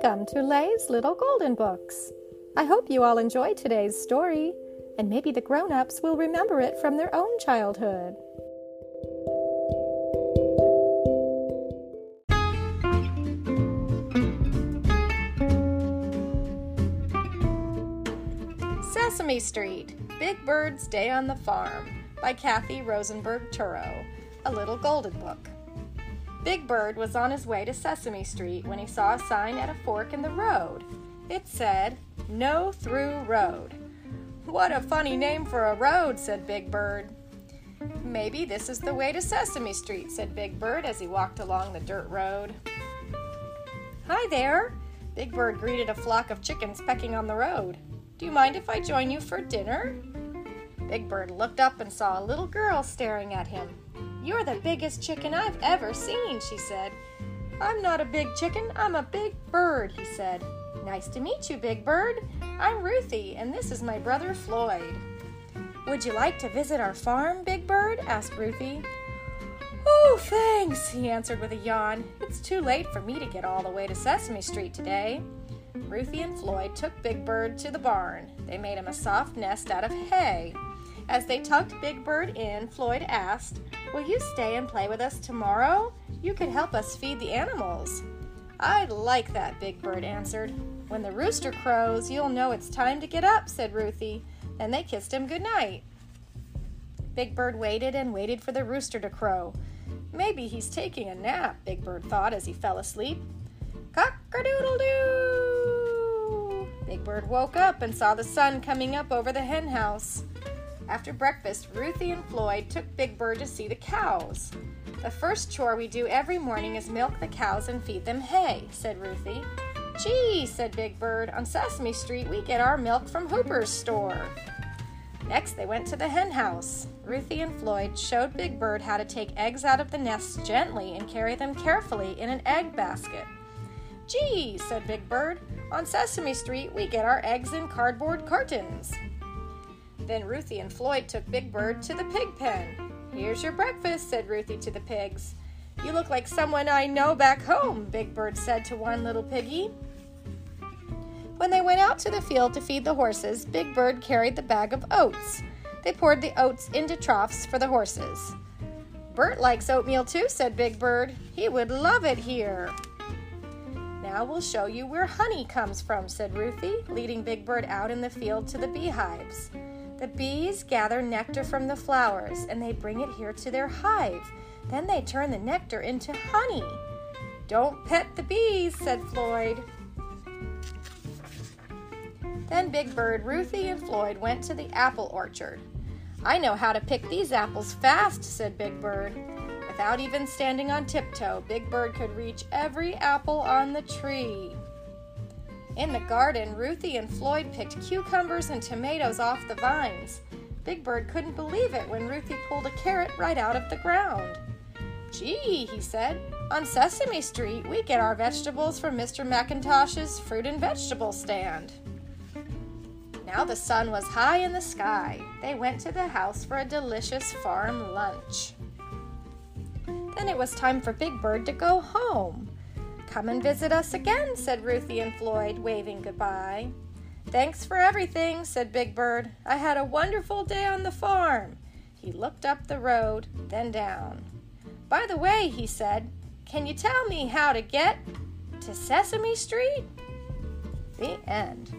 Welcome to Lay's Little Golden Books. I hope you all enjoy today's story, and maybe the grown ups will remember it from their own childhood. Sesame Street Big Bird's Day on the Farm by Kathy Rosenberg Turo, a little golden book. Big Bird was on his way to Sesame Street when he saw a sign at a fork in the road. It said, No Through Road. What a funny name for a road, said Big Bird. Maybe this is the way to Sesame Street, said Big Bird as he walked along the dirt road. Hi there! Big Bird greeted a flock of chickens pecking on the road. Do you mind if I join you for dinner? Big Bird looked up and saw a little girl staring at him. You're the biggest chicken I've ever seen, she said. I'm not a big chicken, I'm a big bird, he said. Nice to meet you, Big Bird. I'm Ruthie, and this is my brother Floyd. Would you like to visit our farm, Big Bird? asked Ruthie. Oh, thanks, he answered with a yawn. It's too late for me to get all the way to Sesame Street today. Ruthie and Floyd took Big Bird to the barn. They made him a soft nest out of hay. As they tucked Big Bird in, Floyd asked, Will you stay and play with us tomorrow? You could help us feed the animals. I'd like that, Big Bird answered. When the rooster crows, you'll know it's time to get up, said Ruthie. Then they kissed him good night. Big Bird waited and waited for the rooster to crow. Maybe he's taking a nap, Big Bird thought as he fell asleep. Cock a doodle doo! Big Bird woke up and saw the sun coming up over the hen house. After breakfast, Ruthie and Floyd took Big Bird to see the cows. The first chore we do every morning is milk the cows and feed them hay, said Ruthie. Gee, said Big Bird, on Sesame Street we get our milk from Hooper's store. Next, they went to the hen house. Ruthie and Floyd showed Big Bird how to take eggs out of the nests gently and carry them carefully in an egg basket. Gee, said Big Bird, on Sesame Street we get our eggs in cardboard cartons. Then Ruthie and Floyd took Big Bird to the pig pen. Here's your breakfast, said Ruthie to the pigs. You look like someone I know back home, Big Bird said to one little piggy. When they went out to the field to feed the horses, Big Bird carried the bag of oats. They poured the oats into troughs for the horses. Bert likes oatmeal too, said Big Bird. He would love it here. Now we'll show you where honey comes from, said Ruthie, leading Big Bird out in the field to the beehives. The bees gather nectar from the flowers and they bring it here to their hive. Then they turn the nectar into honey. Don't pet the bees, said Floyd. Then Big Bird, Ruthie, and Floyd went to the apple orchard. I know how to pick these apples fast, said Big Bird. Without even standing on tiptoe, Big Bird could reach every apple on the tree. In the garden, Ruthie and Floyd picked cucumbers and tomatoes off the vines. Big Bird couldn't believe it when Ruthie pulled a carrot right out of the ground. Gee, he said, on Sesame Street we get our vegetables from Mr. McIntosh's fruit and vegetable stand. Now the sun was high in the sky. They went to the house for a delicious farm lunch. Then it was time for Big Bird to go home. Come and visit us again, said Ruthie and Floyd, waving goodbye. Thanks for everything, said Big Bird. I had a wonderful day on the farm. He looked up the road, then down. By the way, he said, can you tell me how to get to Sesame Street? The end.